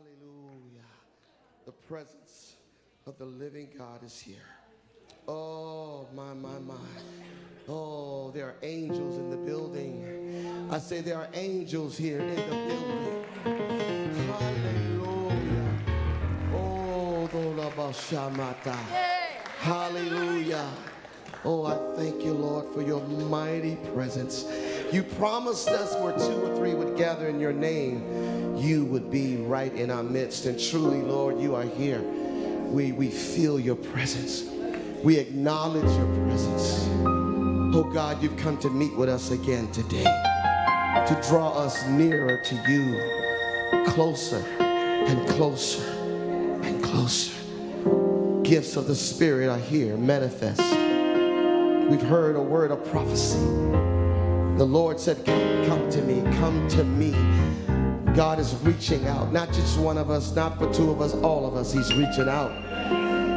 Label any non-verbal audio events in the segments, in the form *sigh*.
Hallelujah. The presence of the living God is here. Oh, my, my, my. Oh, there are angels in the building. I say there are angels here in the building. Hallelujah. Oh, Dolabashamata. Hallelujah. Oh, I thank you, Lord, for your mighty presence. You promised us where two or three would gather in your name, you would be right in our midst. And truly, Lord, you are here. We, we feel your presence. We acknowledge your presence. Oh God, you've come to meet with us again today, to draw us nearer to you, closer and closer and closer. Gifts of the Spirit are here, manifest. We've heard a word of prophecy. The Lord said, Come, come to me, come to me. God is reaching out, not just one of us, not for two of us, all of us. He's reaching out.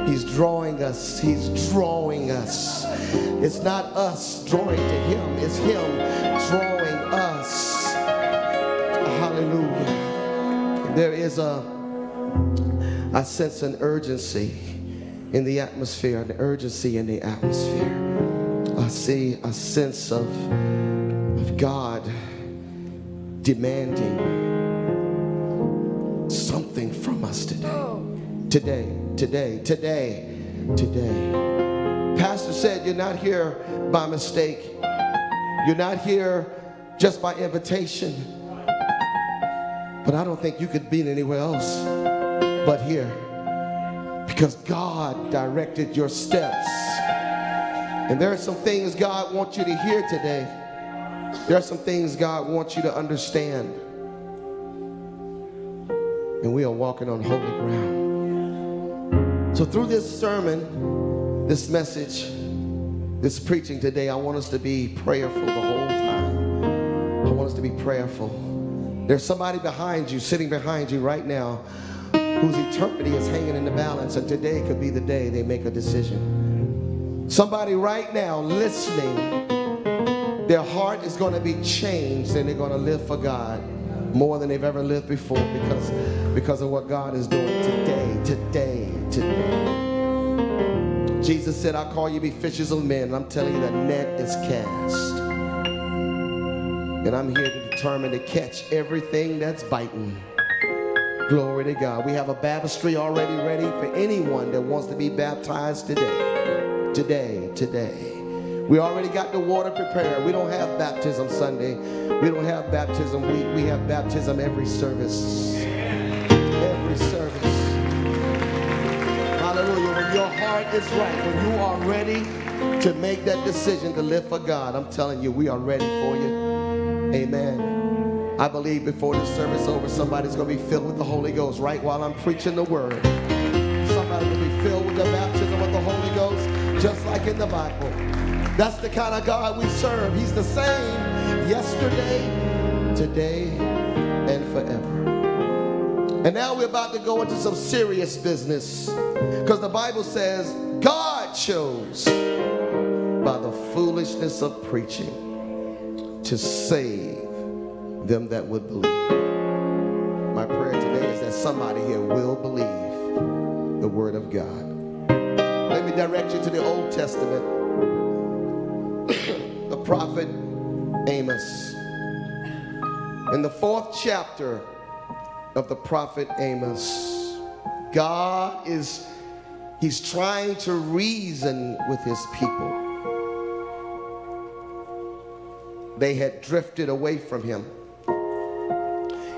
He's drawing us. He's drawing us. It's not us drawing to Him, it's Him drawing us. Hallelujah. There is a, I sense an urgency in the atmosphere, an urgency in the atmosphere. I see a sense of, of God demanding something from us today. Today, today, today, today. Pastor said, You're not here by mistake, you're not here just by invitation. But I don't think you could be anywhere else but here because God directed your steps. And there are some things God wants you to hear today. There are some things God wants you to understand. And we are walking on holy ground. So, through this sermon, this message, this preaching today, I want us to be prayerful the whole time. I want us to be prayerful. There's somebody behind you, sitting behind you right now, whose eternity is hanging in the balance, and today could be the day they make a decision. Somebody right now listening, their heart is going to be changed and they're going to live for God more than they've ever lived before because, because of what God is doing today, today, today. Jesus said, I call you be fishers of men. And I'm telling you, the net is cast. And I'm here to determine to catch everything that's biting. Glory to God. We have a baptistry already ready for anyone that wants to be baptized today. Today, today. We already got the water prepared. We don't have baptism Sunday. We don't have baptism week. We have baptism every service. Every service. Hallelujah. When your heart is right, when you are ready to make that decision to live for God, I'm telling you, we are ready for you. Amen. I believe before the service over, somebody's going to be filled with the Holy Ghost right while I'm preaching the word. Somebody will be filled with the baptism of the Holy Ghost, just like in the Bible. That's the kind of God we serve. He's the same yesterday, today, and forever. And now we're about to go into some serious business because the Bible says God chose by the foolishness of preaching to save them that would believe. My prayer today is that somebody here will believe the word of God. Let me direct you to the Old Testament. Prophet Amos. In the fourth chapter of the prophet Amos, God is, he's trying to reason with his people. They had drifted away from him.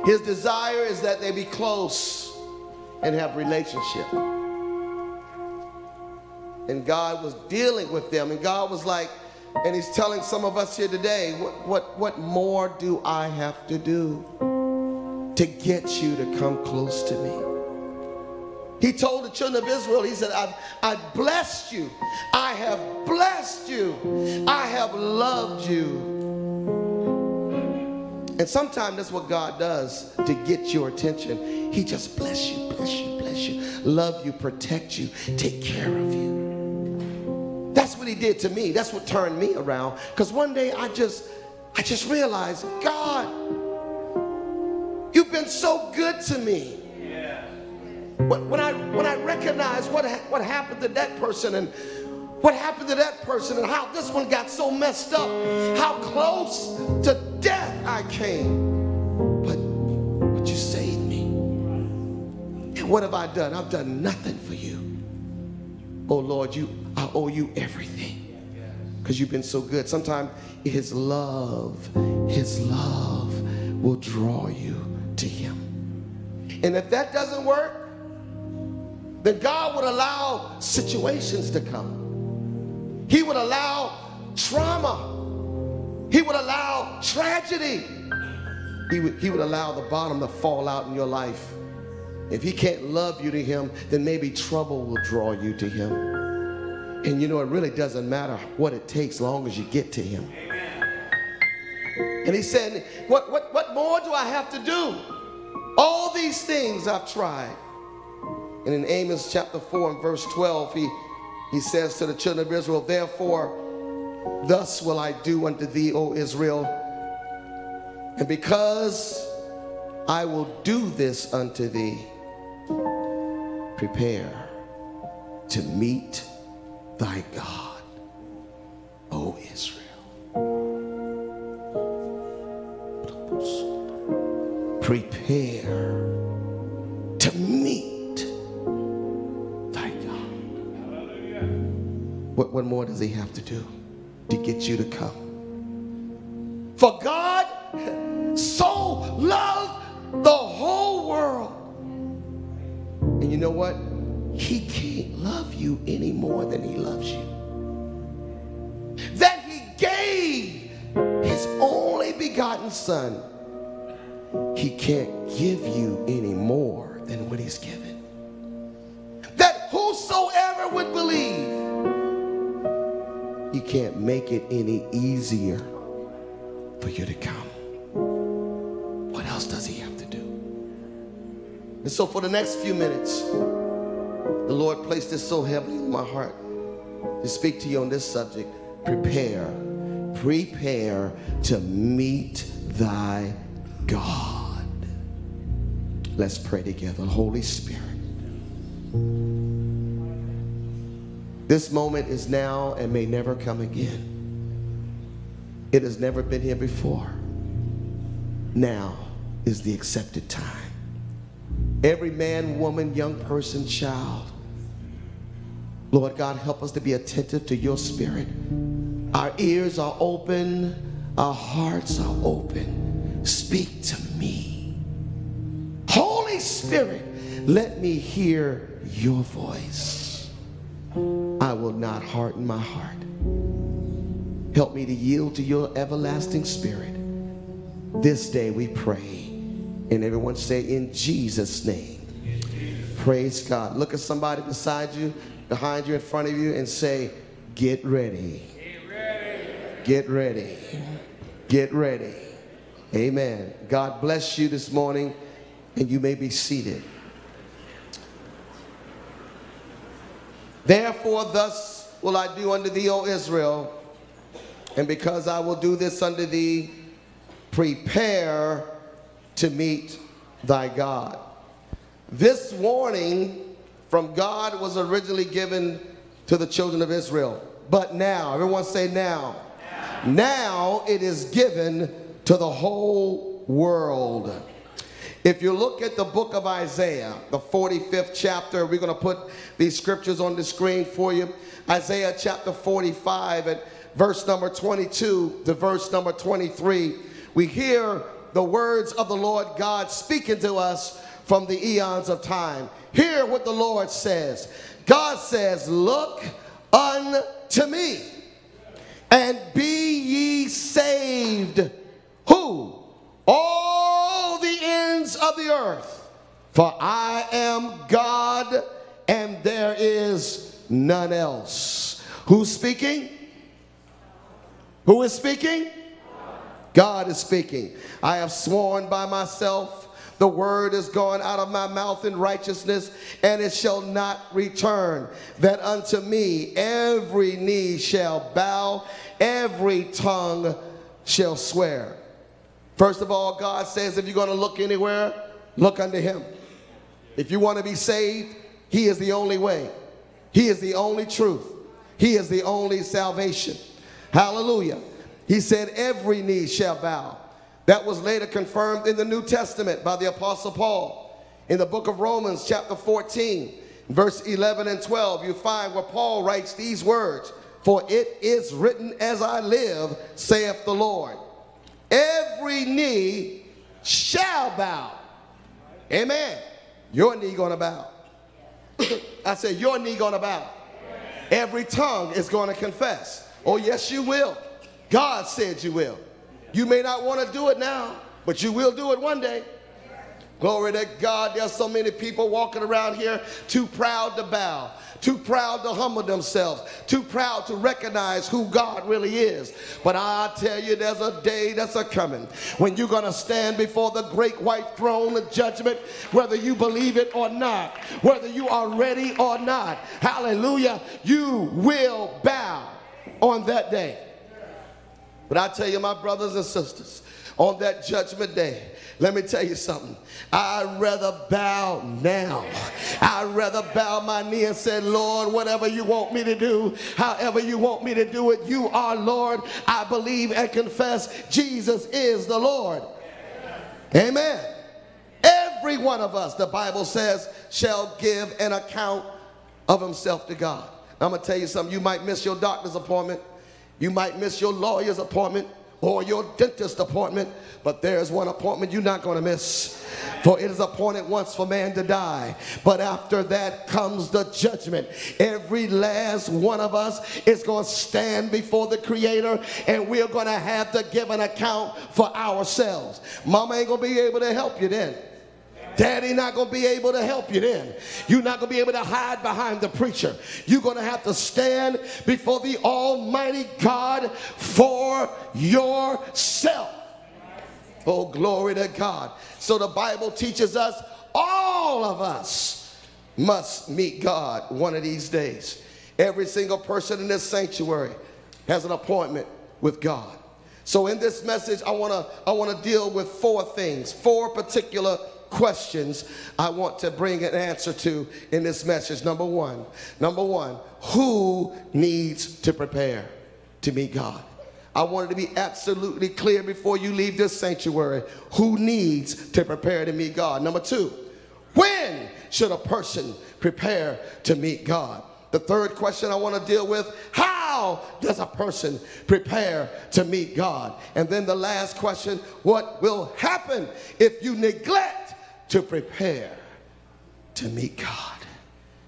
His desire is that they be close and have relationship. And God was dealing with them, and God was like, and He's telling some of us here today, what, what, what more do I have to do to get you to come close to me? He told the children of Israel, He said, I've, I've blessed you. I have blessed you. I have loved you. And sometimes that's what God does to get your attention. He just bless you, bless you, bless you, love you, protect you, take care of you. That's what he did to me. That's what turned me around. Because one day I just, I just realized, God, you've been so good to me. Yeah. when I, when I recognize what, what happened to that person and what happened to that person and how this one got so messed up, how close to death I came. But, but you saved me. And what have I done? I've done nothing. Oh Lord, you, I owe you everything because you've been so good. Sometimes his love, his love will draw you to him. And if that doesn't work, then God would allow situations to come. He would allow trauma. He would allow tragedy. He would, he would allow the bottom to fall out in your life. If he can't love you to him, then maybe trouble will draw you to him. And you know, it really doesn't matter what it takes long as you get to him. Amen. And he said, what, what, what more do I have to do? All these things I've tried. And in Amos chapter 4 and verse 12, he, he says to the children of Israel, Therefore, thus will I do unto thee, O Israel. And because I will do this unto thee, prepare to meet thy God, O Israel. Prepare to meet thy God. What, what more does he have to do to get you to come? For God so loved the you know what? He can't love you any more than he loves you. That he gave his only begotten son. He can't give you any more than what he's given. That whosoever would believe, he can't make it any easier for you to come. And so for the next few minutes, the Lord placed this so heavily on my heart to speak to you on this subject. Prepare, prepare to meet thy God. Let's pray together. Holy Spirit. This moment is now and may never come again. It has never been here before. Now is the accepted time. Every man, woman, young person, child. Lord God, help us to be attentive to your spirit. Our ears are open, our hearts are open. Speak to me. Holy Spirit, let me hear your voice. I will not harden my heart. Help me to yield to your everlasting spirit. This day we pray. And everyone say, in Jesus' name. Praise God. Look at somebody beside you, behind you, in front of you, and say, Get ready. Get ready. Get ready. Amen. God bless you this morning, and you may be seated. Therefore, thus will I do unto thee, O Israel, and because I will do this unto thee, prepare to meet thy God. This warning from God was originally given to the children of Israel. But now, everyone say now. Now, now it is given to the whole world. If you look at the book of Isaiah, the 45th chapter, we're going to put these scriptures on the screen for you. Isaiah chapter 45 and verse number 22 to verse number 23. We hear the words of the Lord God speaking to us from the eons of time. Hear what the Lord says. God says, Look unto me and be ye saved. Who? All the ends of the earth. For I am God and there is none else. Who's speaking? Who is speaking? God is speaking. I have sworn by myself. The word is gone out of my mouth in righteousness, and it shall not return. That unto me every knee shall bow, every tongue shall swear. First of all, God says if you're going to look anywhere, look unto Him. If you want to be saved, He is the only way. He is the only truth. He is the only salvation. Hallelujah. He said, Every knee shall bow. That was later confirmed in the New Testament by the Apostle Paul. In the book of Romans, chapter 14, verse 11 and 12, you find where Paul writes these words For it is written, As I live, saith the Lord, every knee shall bow. Amen. Your knee gonna bow. *coughs* I said, Your knee gonna bow. Every tongue is gonna confess. Oh, yes, you will. God said you will. You may not want to do it now, but you will do it one day. Glory to God. There's so many people walking around here too proud to bow, too proud to humble themselves, too proud to recognize who God really is. But I tell you, there's a day that's a coming when you're going to stand before the great white throne of judgment, whether you believe it or not, whether you are ready or not. Hallelujah. You will bow on that day. But I tell you, my brothers and sisters, on that judgment day, let me tell you something. I'd rather bow now. I'd rather bow my knee and say, Lord, whatever you want me to do, however you want me to do it, you are Lord. I believe and confess Jesus is the Lord. Amen. Every one of us, the Bible says, shall give an account of himself to God. I'm going to tell you something. You might miss your doctor's appointment. You might miss your lawyer's appointment or your dentist appointment, but there's one appointment you're not going to miss. For it is appointed once for man to die, but after that comes the judgment. Every last one of us is going to stand before the Creator, and we're going to have to give an account for ourselves. Mama ain't going to be able to help you then. Daddy not going to be able to help you then. You're not going to be able to hide behind the preacher. You're going to have to stand before the Almighty God for yourself. Oh, glory to God. So the Bible teaches us all of us must meet God one of these days. Every single person in this sanctuary has an appointment with God. So in this message, I want to I want to deal with four things, four particular questions I want to bring an answer to in this message. Number one, number one, who needs to prepare to meet God? I wanted to be absolutely clear before you leave this sanctuary. Who needs to prepare to meet God? Number two, when should a person prepare to meet God? The third question I want to deal with how does a person prepare to meet God? And then the last question what will happen if you neglect to prepare to meet God.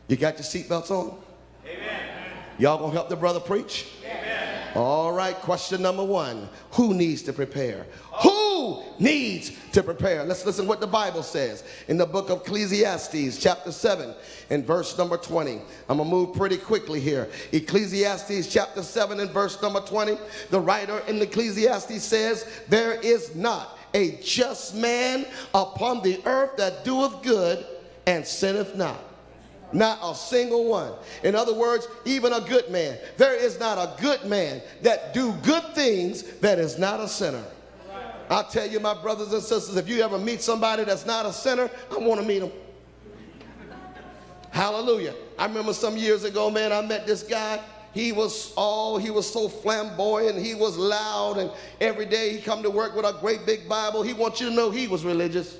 You got your seatbelts on? Amen. Y'all gonna help the brother preach? Amen. All right, question number one Who needs to prepare? Who needs to prepare? Let's listen what the Bible says in the book of Ecclesiastes, chapter 7, and verse number 20. I'm gonna move pretty quickly here. Ecclesiastes, chapter 7, and verse number 20. The writer in Ecclesiastes says, There is not a just man upon the earth that doeth good and sinneth not. Not a single one. In other words, even a good man. There is not a good man that do good things that is not a sinner. i tell you, my brothers and sisters, if you ever meet somebody that's not a sinner, I want to meet them. Hallelujah. I remember some years ago, man, I met this guy he was all he was so flamboyant. He was loud. And every day he come to work with a great big bible. He wants you to know he was religious.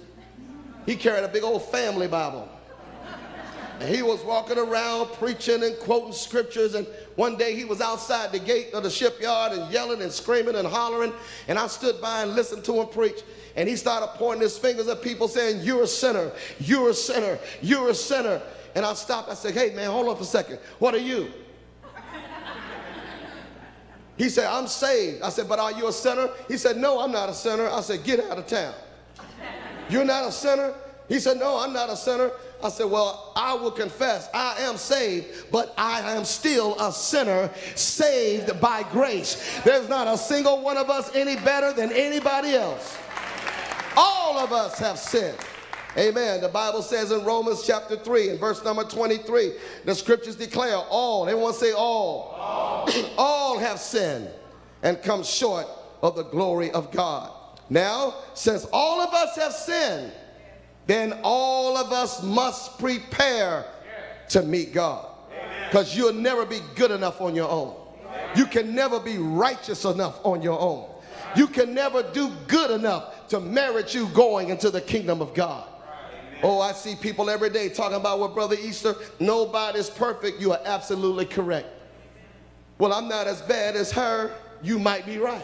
He carried a big old family bible. And he was walking around preaching and quoting scriptures. And one day he was outside the gate of the shipyard and yelling and screaming and hollering. And i stood by and listened to him preach. And he started pointing his fingers at people saying you're a sinner. You're a sinner. You're a sinner. And i stopped. I said hey man hold up a second. What are you he said, I'm saved. I said, but are you a sinner? He said, no, I'm not a sinner. I said, get out of town. *laughs* You're not a sinner? He said, no, I'm not a sinner. I said, well, I will confess I am saved, but I am still a sinner saved by grace. There's not a single one of us any better than anybody else. All of us have sinned. Amen. The Bible says in Romans chapter 3 and verse number 23, the scriptures declare all, everyone say all, all, *clears throat* all have sinned and come short of the glory of God. Now, since all of us have sinned, then all of us must prepare to meet God. Because you'll never be good enough on your own. You can never be righteous enough on your own. You can never do good enough to merit you going into the kingdom of God. Oh, I see people every day talking about what Brother Easter, nobody's perfect. You are absolutely correct. Well, I'm not as bad as her. You might be right.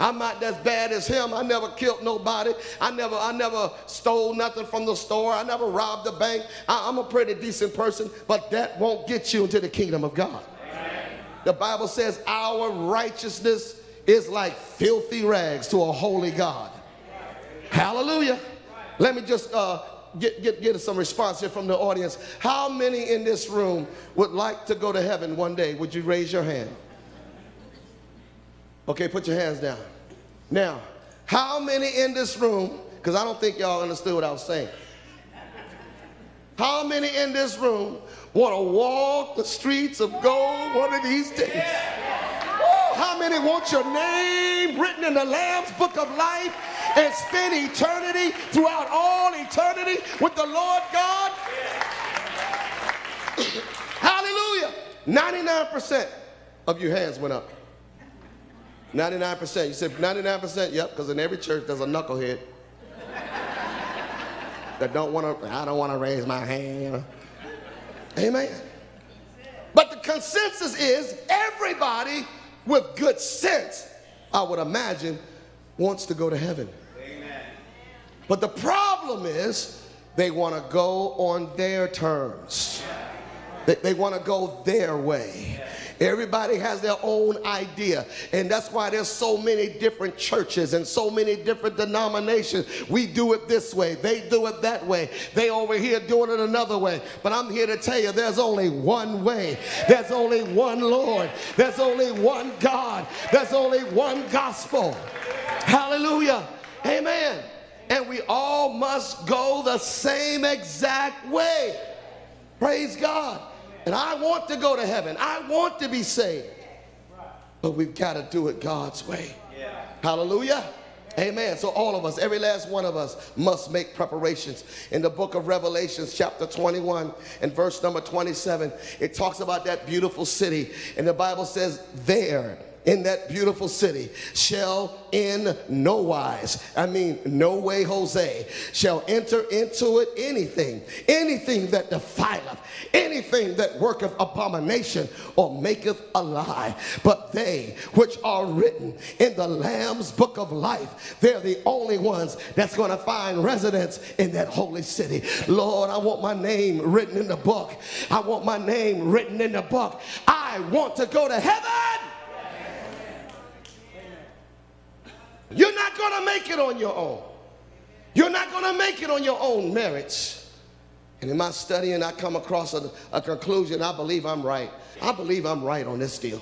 I'm not as bad as him. I never killed nobody. I never, I never stole nothing from the store. I never robbed the bank. I, am a pretty decent person, but that won't get you into the kingdom of God. Amen. The Bible says our righteousness is like filthy rags to a holy God. Hallelujah. Let me just uh, get, get, get some response here from the audience. How many in this room would like to go to heaven one day? Would you raise your hand? Okay, put your hands down. Now, how many in this room, because I don't think y'all understood what I was saying. How many in this room want to walk the streets of gold one of these days? Woo, how many want your name written in the Lamb's book of life and spend eternity throughout all eternity with the Lord God? *coughs* Hallelujah. 99% of your hands went up. 99%. You said 99%? Yep, because in every church there's a knucklehead that don't want to, I don't want to raise my hand. Amen. But the consensus is everybody with good sense, I would imagine, wants to go to heaven. Amen. But the problem is they want to go on their terms. They, they want to go their way. Everybody has their own idea. And that's why there's so many different churches and so many different denominations. We do it this way, they do it that way. They over here doing it another way. But I'm here to tell you there's only one way. There's only one Lord. There's only one God. There's only one gospel. Hallelujah. Amen. And we all must go the same exact way. Praise God. And I want to go to heaven. I want to be saved. But we've got to do it God's way. Yeah. Hallelujah. Amen. So all of us, every last one of us must make preparations. In the book of Revelations, chapter 21 and verse number 27, it talks about that beautiful city. And the Bible says, there in that beautiful city shall in no wise, I mean, no way, Jose, shall enter into it anything, anything that defileth, anything that worketh abomination or maketh a lie. But they which are written in the Lamb's book of life, they're the only ones that's going to find residence in that holy city. Lord, I want my name written in the book. I want my name written in the book. I want to go to heaven. You're not going to make it on your own. You're not going to make it on your own merits. And in my studying, I come across a, a, conclusion. I believe I'm right. I believe I'm right on this deal.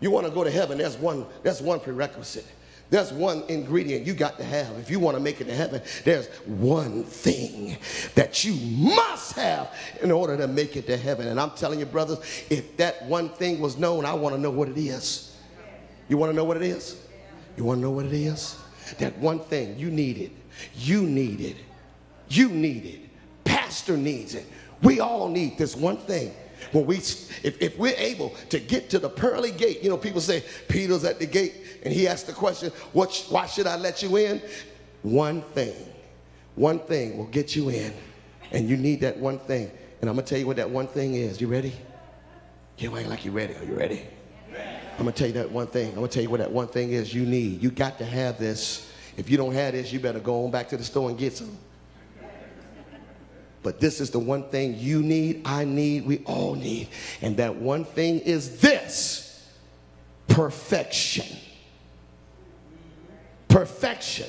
You want to go to heaven, there's one, there's one prerequisite. There's one ingredient you got to have. If you want to make it to heaven, there's one thing that you must have in order to make it to heaven. And I'm telling you, brothers, if that one thing was known, I want to know what it is. You want to know what it is? You want to know what it is? That one thing you need it. You need it. You need it. Pastor needs it. We all need this one thing. When we, if, if we're able to get to the pearly gate, you know, people say Peter's at the gate and he asked the question, what, why should I let you in? One thing, one thing will get you in. And you need that one thing. And I'm going to tell you what that one thing is. You ready? You ain't like you ready. Are you ready? I'm gonna tell you that one thing. I'm gonna tell you what that one thing is you need. You got to have this. If you don't have this, you better go on back to the store and get some. But this is the one thing you need, I need, we all need. And that one thing is this perfection. Perfection.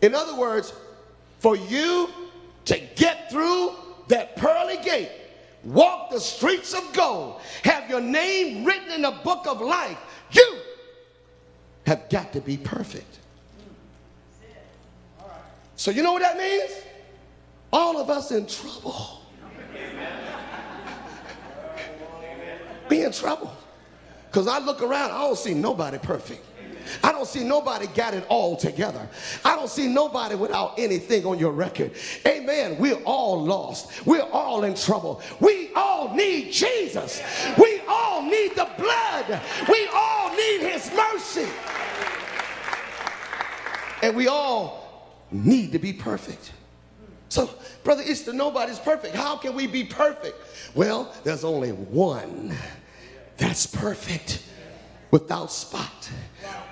In other words, for you to get through that pearly gate, walk the streets of gold, have your name written in the book of life, you have got to be perfect. So, you know what that means? All of us in trouble. Be in trouble. Because I look around, I don't see nobody perfect. I don't see nobody got it all together. I don't see nobody without anything on your record. Amen. We're all lost. We're all in trouble. We all need Jesus. We all need the blood. We all need his mercy. And we all need to be perfect. So, Brother Easter, nobody's perfect. How can we be perfect? Well, there's only one that's perfect without spot,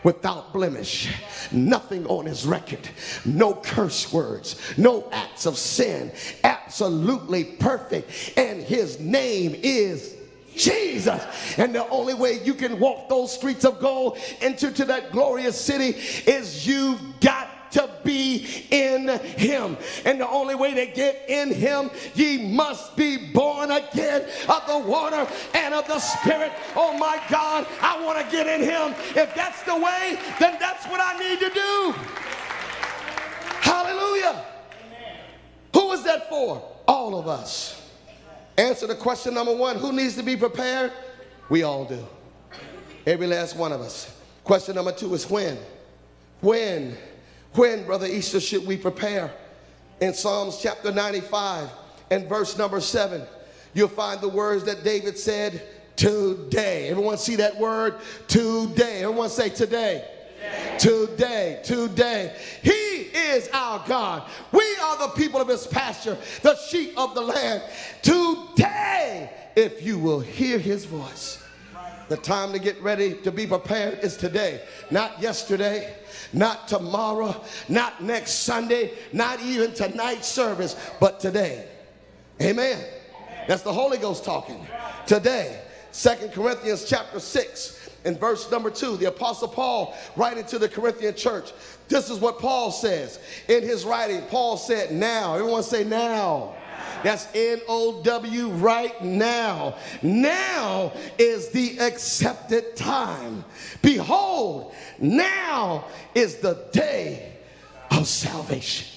without blemish, nothing on his record, no curse words, no acts of sin, absolutely perfect. And his name is Jesus. And the only way you can walk those streets of gold into to that glorious city is you've got to be in him. And the only way to get in him, ye must be born again of the water and of the spirit. Oh my God, I want to get in him. If that's the way, then that's what I need to do. Hallelujah. Who is that for? All of us. Answer the question number one who needs to be prepared? We all do. Every last one of us. Question number two is when? When when, Brother Easter, should we prepare? In Psalms chapter 95 and verse number 7, you'll find the words that David said, today. Everyone see that word? Today. Everyone say today. Today, today. He is our God. We are the people of his pasture, the sheep of the land. Today, if you will hear his voice. The time to get ready to be prepared is today, not yesterday, not tomorrow, not next Sunday, not even tonight's service, but today. Amen. That's the Holy Ghost talking. Today, Second Corinthians chapter 6 and verse number 2, the Apostle Paul writing to the Corinthian church. This is what Paul says. In his writing, Paul said, Now. Everyone say, Now. That's N O W right now. Now is the accepted time. Behold, now is the day of salvation.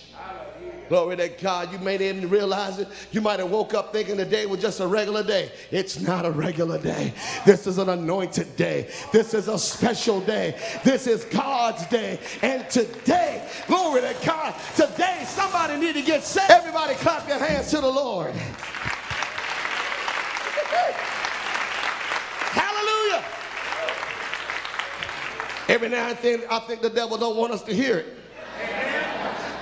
Glory to God. You may didn't realize it. You might have woke up thinking the day was just a regular day. It's not a regular day. This is an anointed day. This is a special day. This is God's day. And today, glory to God, today somebody need to get saved. Everybody clap your hands to the Lord. *laughs* Hallelujah. Every now and then I think the devil don't want us to hear it.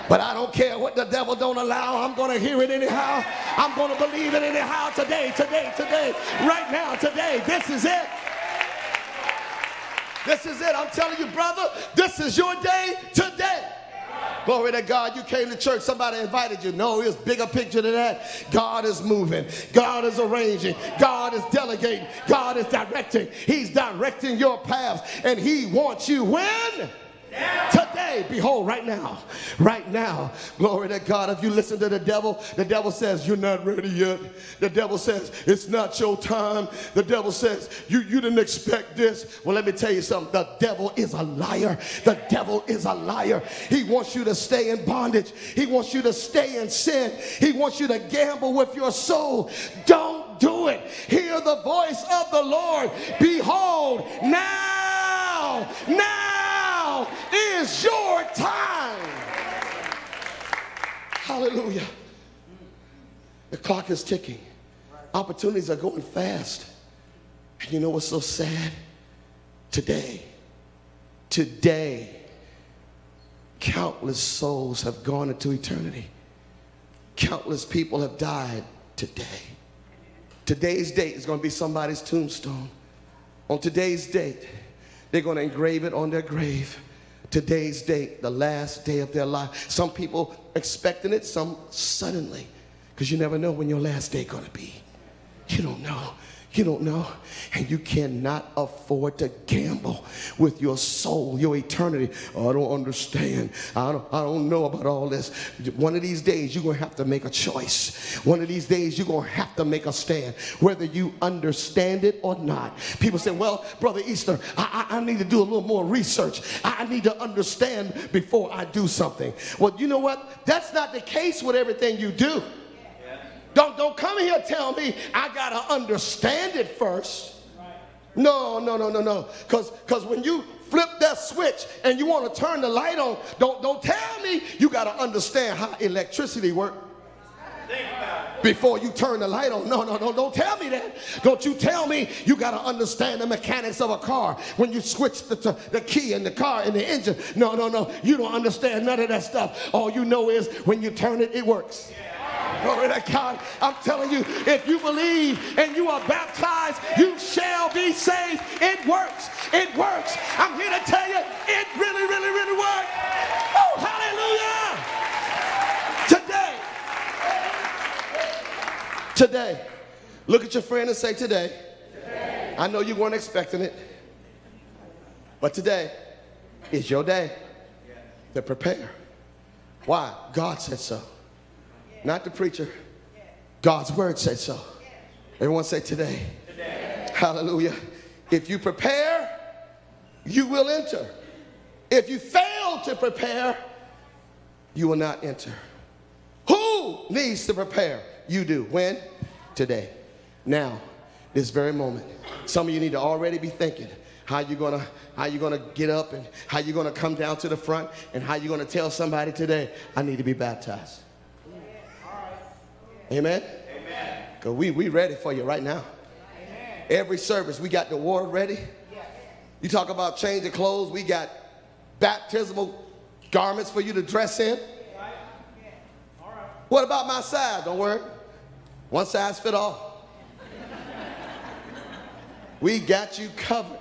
But I don't care what the devil don't allow. I'm going to hear it anyhow. I'm going to believe it anyhow today, today, today, right now, today. This is it. This is it. I'm telling you, brother, this is your day today. Glory to God. You came to church, somebody invited you. No, it's bigger picture than that. God is moving. God is arranging. God is delegating. God is directing. He's directing your paths. And he wants you when? Today, behold, right now, right now, glory to God. If you listen to the devil, the devil says, You're not ready yet. The devil says, It's not your time. The devil says, You, you didn't expect this. Well, let me tell you something. The devil is a liar. The devil is a liar. He wants you to stay in bondage, he wants you to stay in sin, he wants you to gamble with your soul. Don't do it. Hear the voice of the Lord. Behold, now, now now is your time. Hallelujah. The clock is ticking. Opportunities are going fast. And you know what's so sad? Today, today, countless souls have gone into eternity. Countless people have died today. Today's date is going to be somebody's tombstone. On today's date, they're going to engrave it on their grave. Today's date, the last day of their life. Some people expecting it, some suddenly. Because you never know when your last day going to be. You don't know. You don't know. And you cannot afford to gamble with your soul, your eternity. Oh, I don't understand. I don't, I don't know about all this. One of these days, you're going to have to make a choice. One of these days, you're going to have to make a stand, whether you understand it or not. People say, well, Brother Easter, I, I, I need to do a little more research. I, I need to understand before I do something. Well, you know what? That's not the case with everything you do. Don't, don't come here tell me I got to understand it first. No, no, no, no, no. Because when you flip that switch and you want to turn the light on, don't, don't tell me you got to understand how electricity works before you turn the light on. No, no, no, don't tell me that. Don't you tell me you got to understand the mechanics of a car when you switch the, the key in the car and the engine. No, no, no, you don't understand none of that stuff. All you know is when you turn it, it works. Glory to God. I'm telling you, if you believe and you are baptized, you shall be saved. It works. It works. I'm here to tell you, it really, really, really works. Oh, hallelujah. Today, today, look at your friend and say, Today. today. I know you weren't expecting it, but today is your day to prepare. Why? God said so not the preacher. God's word said so. Everyone say today. today. Hallelujah. If you prepare, you will enter. If you fail to prepare, you will not enter. Who needs to prepare? You do. When? Today. Now, this very moment. Some of you need to already be thinking how you gonna how you gonna get up and how you're gonna come down to the front and how you're gonna tell somebody today, I need to be baptized. Amen? Amen. Because we, we ready for you right now. Amen. Every service, we got the water ready. Yes. You talk about changing clothes, we got baptismal garments for you to dress in. Right. All right. What about my size? Don't worry. One size fit all. *laughs* we got you covered.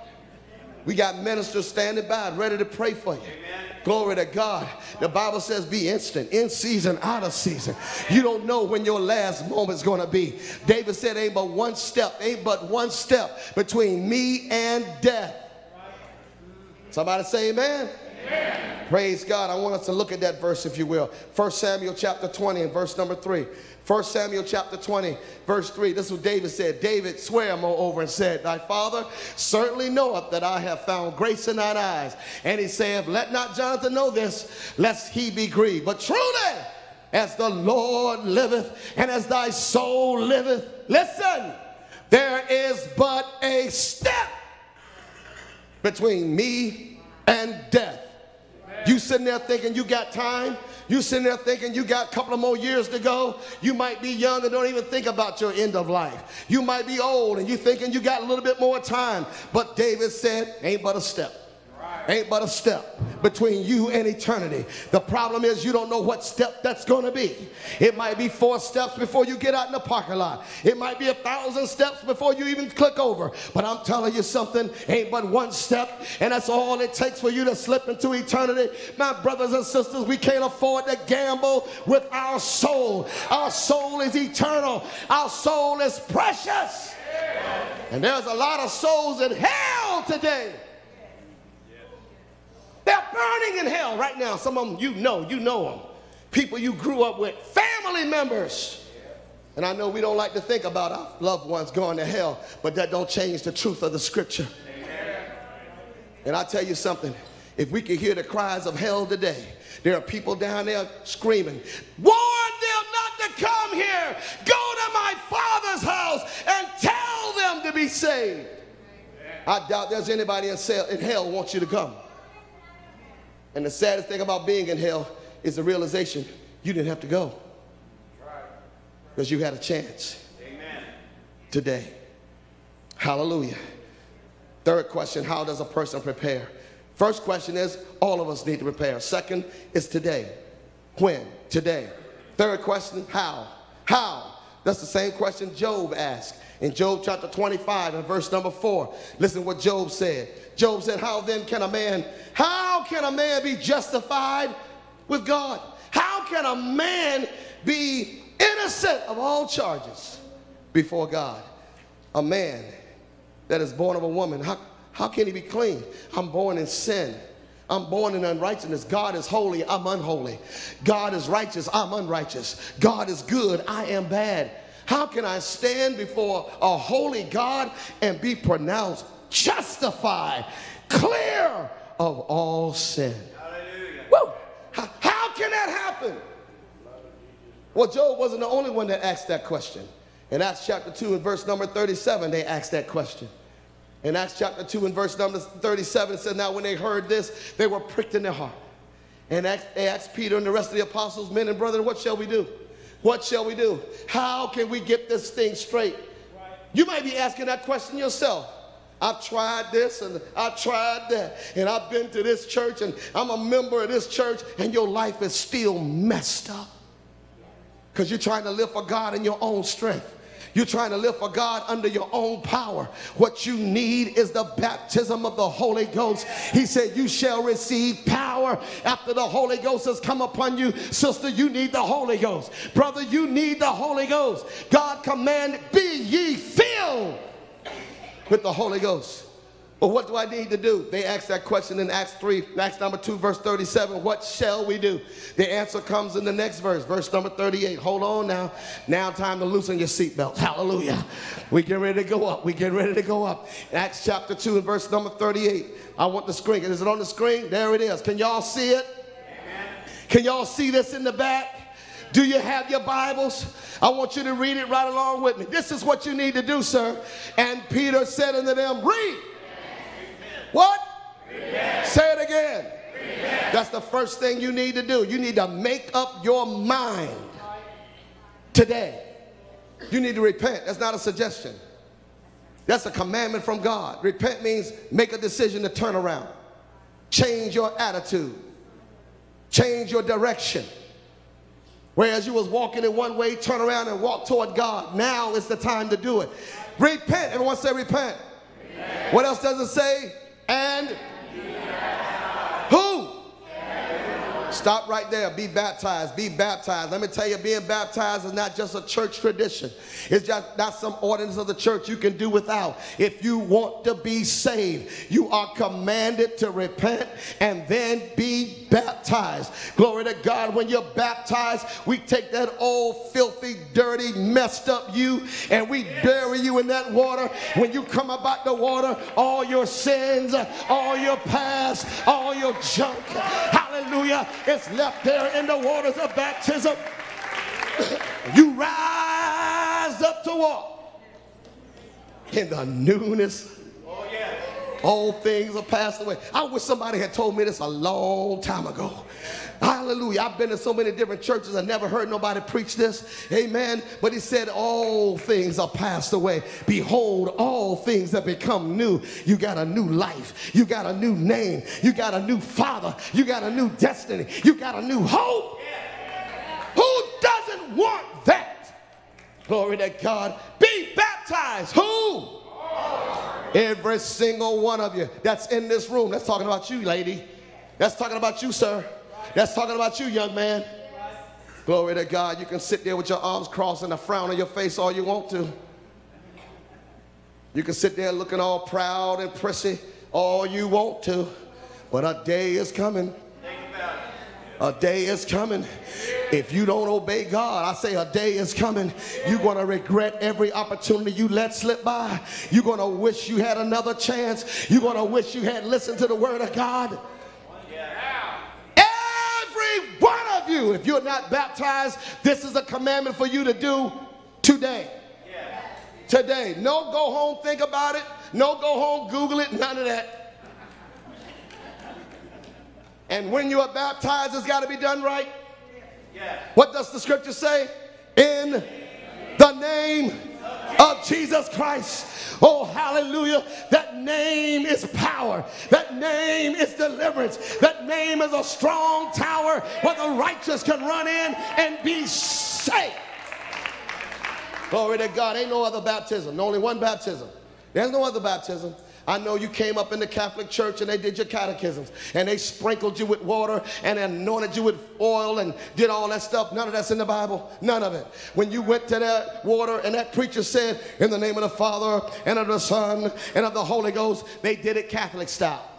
We got ministers standing by ready to pray for you. Amen. Glory to God. The Bible says be instant, in season, out of season. You don't know when your last moment's going to be. David said, ain't but one step, ain't but one step between me and death. Somebody say amen. amen. Praise God. I want us to look at that verse, if you will. 1 Samuel chapter 20 and verse number 3. 1 Samuel chapter 20, verse 3. This is what David said. David sware moreover and said, Thy father certainly knoweth that I have found grace in thine eyes. And he saith, Let not Jonathan know this, lest he be grieved. But truly, as the Lord liveth and as thy soul liveth, listen, there is but a step between me and death. You sitting there thinking you got time? You sitting there thinking you got a couple of more years to go. You might be young and don't even think about your end of life. You might be old and you thinking you got a little bit more time. But David said, ain't but a step ain't but a step between you and eternity. The problem is you don't know what step that's going to be. It might be four steps before you get out in the parking lot. It might be a thousand steps before you even click over. But I'm telling you something, ain't but one step, and that's all it takes for you to slip into eternity. My brothers and sisters, we can't afford to gamble with our soul. Our soul is eternal. Our soul is precious. And there's a lot of souls in hell today they're burning in hell right now. Some of them you know, you know them. People you grew up with, family members. And I know we don't like to think about our loved ones going to hell, but that don't change the truth of the scripture. And I tell you something, if we could hear the cries of hell today, there are people down there screaming, warn them not to come here. Go to my father's house and tell them to be saved. I doubt there's anybody in hell wants you to come. And the saddest thing about being in hell is the realization you didn't have to go. Because you had a chance Amen. today. Hallelujah. Third question How does a person prepare? First question is all of us need to prepare. Second is today. When? Today. Third question How? How? That's the same question Job asked in Job chapter 25 and verse number 4. Listen what Job said. Job said, How then can a man, how can a man be justified with God? How can a man be innocent of all charges before God? A man that is born of a woman, how, how can he be clean? I'm born in sin. I'm born in unrighteousness. God is holy, I'm unholy. God is righteous, I'm unrighteous. God is good, I am bad. How can I stand before a holy God and be pronounced justified, clear of all sin? Woo! How, how can that happen? Well, Job wasn't the only one that asked that question. In Acts chapter 2 and verse number 37, they asked that question. In Acts chapter 2 and verse number 37, it says, Now when they heard this, they were pricked in their heart. And they asked Peter and the rest of the apostles, men and brethren, what shall we do? What shall we do? How can we get this thing straight? You might be asking that question yourself. I've tried this and I've tried that, and I've been to this church and I'm a member of this church, and your life is still messed up because you're trying to live for God in your own strength. You're trying to live for God under your own power. What you need is the baptism of the Holy Ghost. He said, You shall receive power after the Holy Ghost has come upon you. Sister, you need the Holy Ghost. Brother, you need the Holy Ghost. God commanded, Be ye filled with the Holy Ghost. Well, what do I need to do? They asked that question in Acts 3, Acts number 2, verse 37. What shall we do? The answer comes in the next verse, verse number 38. Hold on now. Now, time to loosen your seatbelt. Hallelujah. We get ready to go up. We get ready to go up. Acts chapter 2 and verse number 38. I want the screen. Is it on the screen? There it is. Can y'all see it? Can y'all see this in the back? Do you have your Bibles? I want you to read it right along with me. This is what you need to do, sir. And Peter said unto them, Read. What? Repent. Say it again. Repent. That's the first thing you need to do. You need to make up your mind today. You need to repent. That's not a suggestion. That's a commandment from God. Repent means make a decision to turn around, change your attitude, change your direction. Whereas you was walking in one way, turn around and walk toward God. Now is the time to do it. Repent. Everyone say repent. repent. What else does it say? And who? Stop right there. Be baptized. Be baptized. Let me tell you, being baptized is not just a church tradition. It's just not some ordinance of the church you can do without. If you want to be saved, you are commanded to repent and then be baptized. Glory to God. When you're baptized, we take that old, filthy, dirty, messed up you and we bury you in that water. When you come about the water, all your sins, all your past, all your junk, hallelujah, it's left there in the waters of baptism. you rise up to walk in the newness. All things are passed away. I wish somebody had told me this a long time ago. Hallelujah. I've been to so many different churches. I never heard nobody preach this. Amen. But he said, All things are passed away. Behold, all things have become new. You got a new life. You got a new name. You got a new father. You got a new destiny. You got a new hope. Who doesn't want that? Glory to God. Be baptized. Who? Every single one of you that's in this room. That's talking about you, lady. That's talking about you, sir. That's talking about you, young man. Glory to God. You can sit there with your arms crossed and a frown on your face all you want to. You can sit there looking all proud and prissy all you want to. But a day is coming. A day is coming. If you don't obey God, I say a day is coming. You're going to regret every opportunity you let slip by. You're going to wish you had another chance. You're going to wish you had listened to the word of God. Every one of you, if you're not baptized, this is a commandment for you to do today. Today. No go home, think about it. No go home, Google it, none of that. And when you are baptized, it's got to be done right. What does the scripture say? In the name of Jesus Christ. Oh, hallelujah. That name is power. That name is deliverance. That name is a strong tower where the righteous can run in and be safe. Glory to God. Ain't no other baptism. Only one baptism. There's no other baptism. I know you came up in the Catholic Church and they did your catechisms and they sprinkled you with water and anointed you with oil and did all that stuff. None of that's in the Bible. None of it. When you went to that water and that preacher said, In the name of the Father and of the Son and of the Holy Ghost, they did it Catholic style.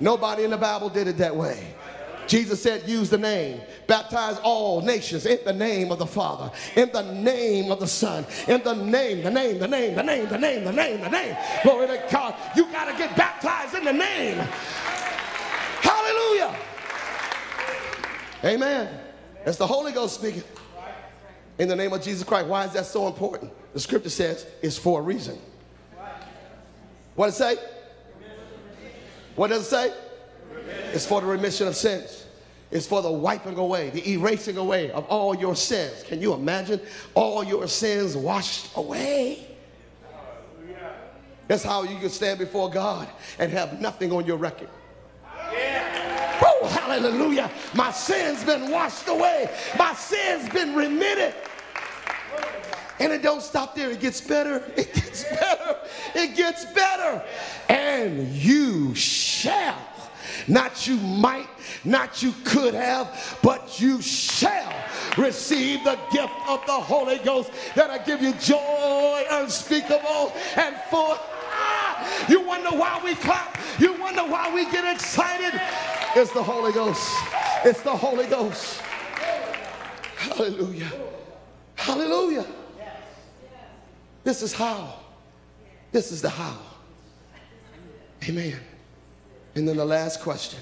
Nobody in the Bible did it that way. Jesus said, use the name. Baptize all nations in the name of the Father, in the name of the Son, in the name, the name, the name, the name, the name, the name, the name. Glory to God. You got to get baptized in the name. Hallelujah. Amen. That's the Holy Ghost speaking. In the name of Jesus Christ. Why is that so important? The scripture says it's for a reason. What does it say? What does it say? It's for the remission of sins. It's for the wiping away, the erasing away of all your sins. Can you imagine all your sins washed away? That's how you can stand before God and have nothing on your record. Oh, hallelujah. My sins been washed away. My sins been remitted. And it don't stop there. It gets better. *laughs* It gets better. It gets better. And you shall, not you might, not you could have, but you shall receive the gift of the Holy Ghost that'll give you joy unspeakable and full. Ah, you wonder why we clap. You wonder why we get excited. It's the Holy Ghost. It's the Holy Ghost. Hallelujah. Hallelujah. This is how. This is the how. Amen. And then the last question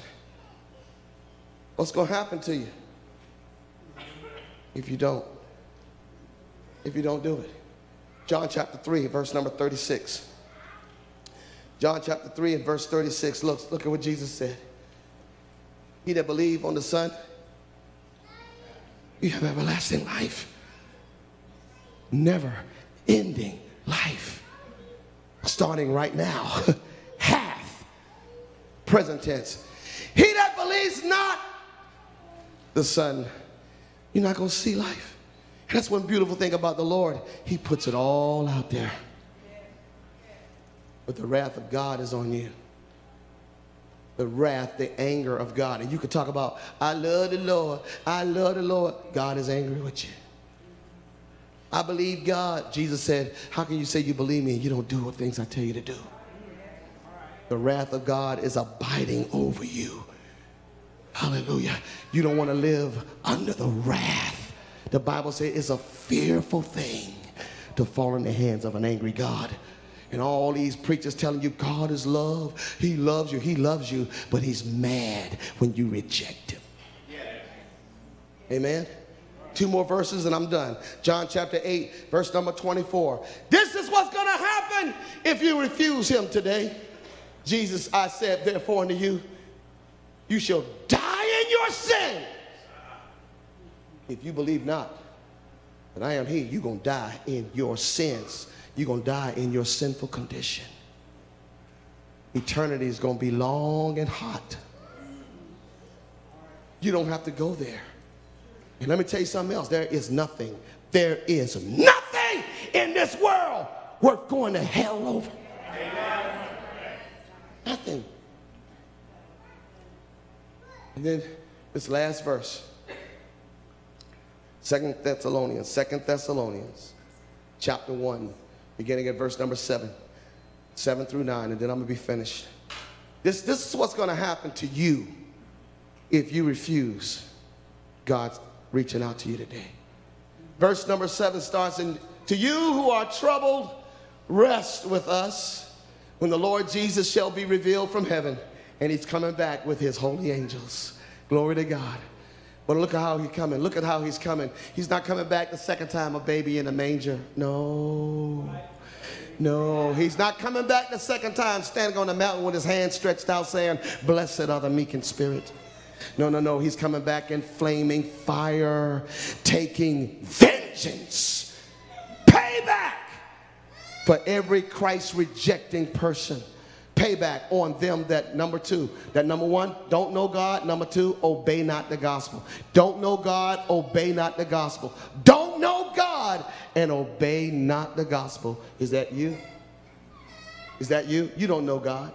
What's going to happen to you if you don't? If you don't do it? John chapter 3, verse number 36. John chapter 3 and verse 36. Look, look at what Jesus said. He that believe on the Son, you have everlasting life. Never ending life. Starting right now. *laughs* Present tense. He that believes not the Son, you're not going to see life. And that's one beautiful thing about the Lord. He puts it all out there. But the wrath of God is on you. The wrath, the anger of God. And you could talk about, I love the Lord. I love the Lord. God is angry with you. I believe God. Jesus said, How can you say you believe me and you don't do what things I tell you to do? The wrath of God is abiding over you. Hallelujah. You don't want to live under the wrath. The Bible says it's a fearful thing to fall in the hands of an angry God. And all these preachers telling you God is love. He loves you. He loves you. But he's mad when you reject him. Amen. Two more verses and I'm done. John chapter 8, verse number 24. This is what's going to happen if you refuse him today. Jesus, I said, therefore unto you, you shall die in your sin. If you believe not that I am he, you're going to die in your sins. You're going to die in your sinful condition. Eternity is going to be long and hot. You don't have to go there. And let me tell you something else. There is nothing, there is nothing in this world worth going to hell over. Nothing. And then this last verse. Second Thessalonians, Second Thessalonians, chapter 1, beginning at verse number 7. 7 through 9, and then I'm gonna be finished. This, this is what's gonna happen to you if you refuse God's reaching out to you today. Verse number 7 starts in To you who are troubled, rest with us when the Lord Jesus shall be revealed from heaven, and he's coming back with his holy angels. Glory to God. But look at how he's coming. Look at how he's coming. He's not coming back the second time a baby in a manger. No. No, he's not coming back the second time standing on the mountain with his hands stretched out saying, Blessed are the meek in spirit. No, no, no. He's coming back in flaming fire, taking vengeance, payback for every Christ rejecting person. Payback on them that number two, that number one, don't know God. Number two, obey not the gospel. Don't know God, obey not the gospel. Don't know God and obey not the gospel. Is that you? Is that you? You don't know God.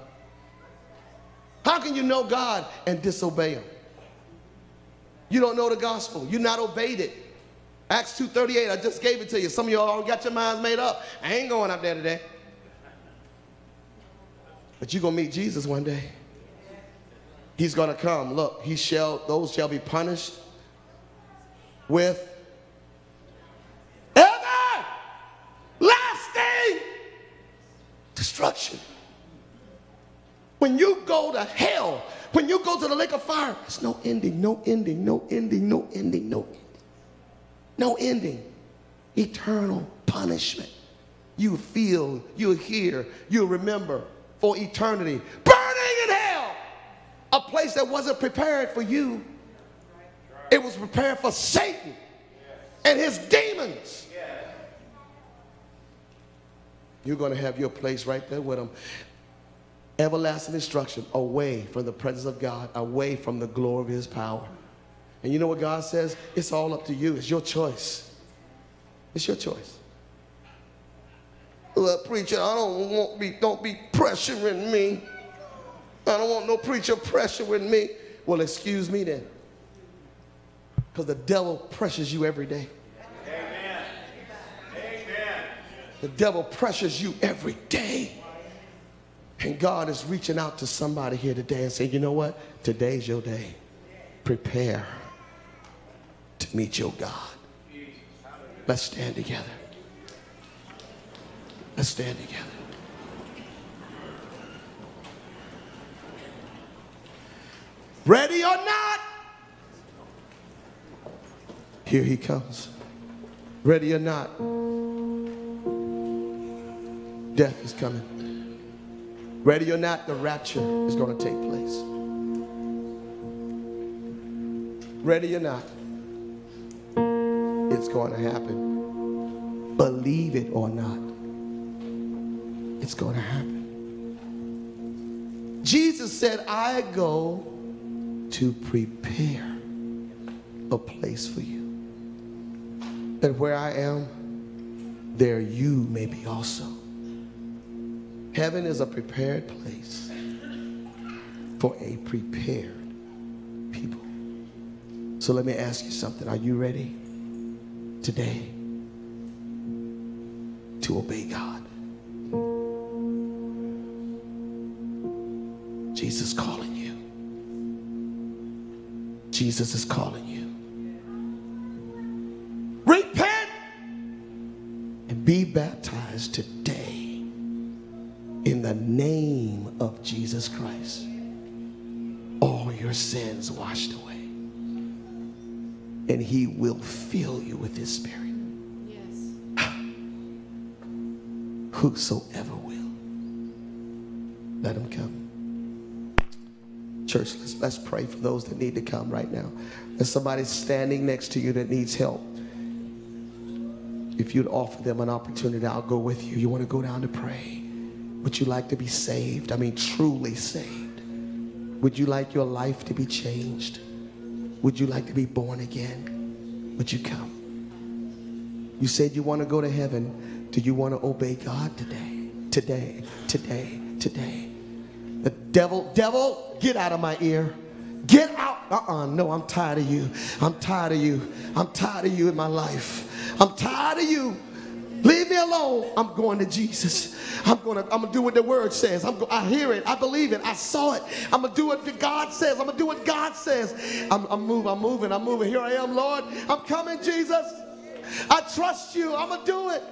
How can you know God and disobey him? You don't know the gospel. You not obeyed it. Acts 2.38, I just gave it to you. Some of y'all got your minds made up. I ain't going up there today. But you're going to meet Jesus one day. He's going to come. Look, he shall, those shall be punished with everlasting destruction. When you go to hell, when you go to the lake of fire, there's no ending, no ending, no ending, no ending, no ending. No ending. Eternal punishment. You feel, you hear, you remember for eternity, burning in hell, a place that wasn't prepared for you. It was prepared for Satan and his demons. You're going to have your place right there with them. Everlasting destruction away from the presence of God, away from the glory of his power. And you know what God says? It's all up to you. It's your choice. It's your choice. Well, preacher, I don't want be don't be pressuring me. I don't want no preacher pressuring me. Well, excuse me then. Because the devil pressures you every day. Amen. Amen. The devil pressures you every day. And God is reaching out to somebody here today and saying, you know what? Today's your day. Prepare to meet your God. Let's stand together. Let's stand together. Ready or not? Here he comes. Ready or not? Death is coming. Ready or not, the rapture is going to take place. Ready or not, it's going to happen. Believe it or not, it's going to happen. Jesus said, I go to prepare a place for you. That where I am, there you may be also. Heaven is a prepared place for a prepared people. So let me ask you something. Are you ready today to obey God? Jesus calling you. Jesus is calling you. Repent and be baptized today in the name of Jesus Christ. All your sins washed away. And he will fill you with his spirit. Yes. Whosoever will. Let him come. Church, let's, let's pray for those that need to come right now. There's somebody standing next to you that needs help. If you'd offer them an opportunity, I'll go with you. You want to go down to pray? Would you like to be saved? I mean, truly saved. Would you like your life to be changed? Would you like to be born again? Would you come? You said you want to go to heaven. Do you want to obey God today? Today, today, today. The devil, devil, get out of my ear. Get out. Uh-uh. No, I'm tired of you. I'm tired of you. I'm tired of you in my life. I'm tired of you. Leave me alone. I'm going to Jesus. I'm going to I'm going to do what the word says. I'm go, I hear it. I believe it. I saw it. I'm going to do what God says. I'm going to do what God says. I'm, I'm moving. I'm moving. I'm moving. Here I am, Lord. I'm coming, Jesus. I trust you. I'm going to do it.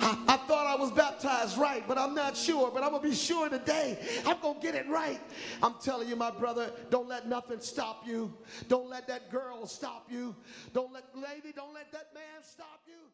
I, I, thought I was baptized right, but I'm not sure. But I'm going to be sure today. I'm going to get it right. I'm telling you, my brother, don't let nothing stop you. Don't let that girl stop you. Don't let, lady, don't let that man stop you.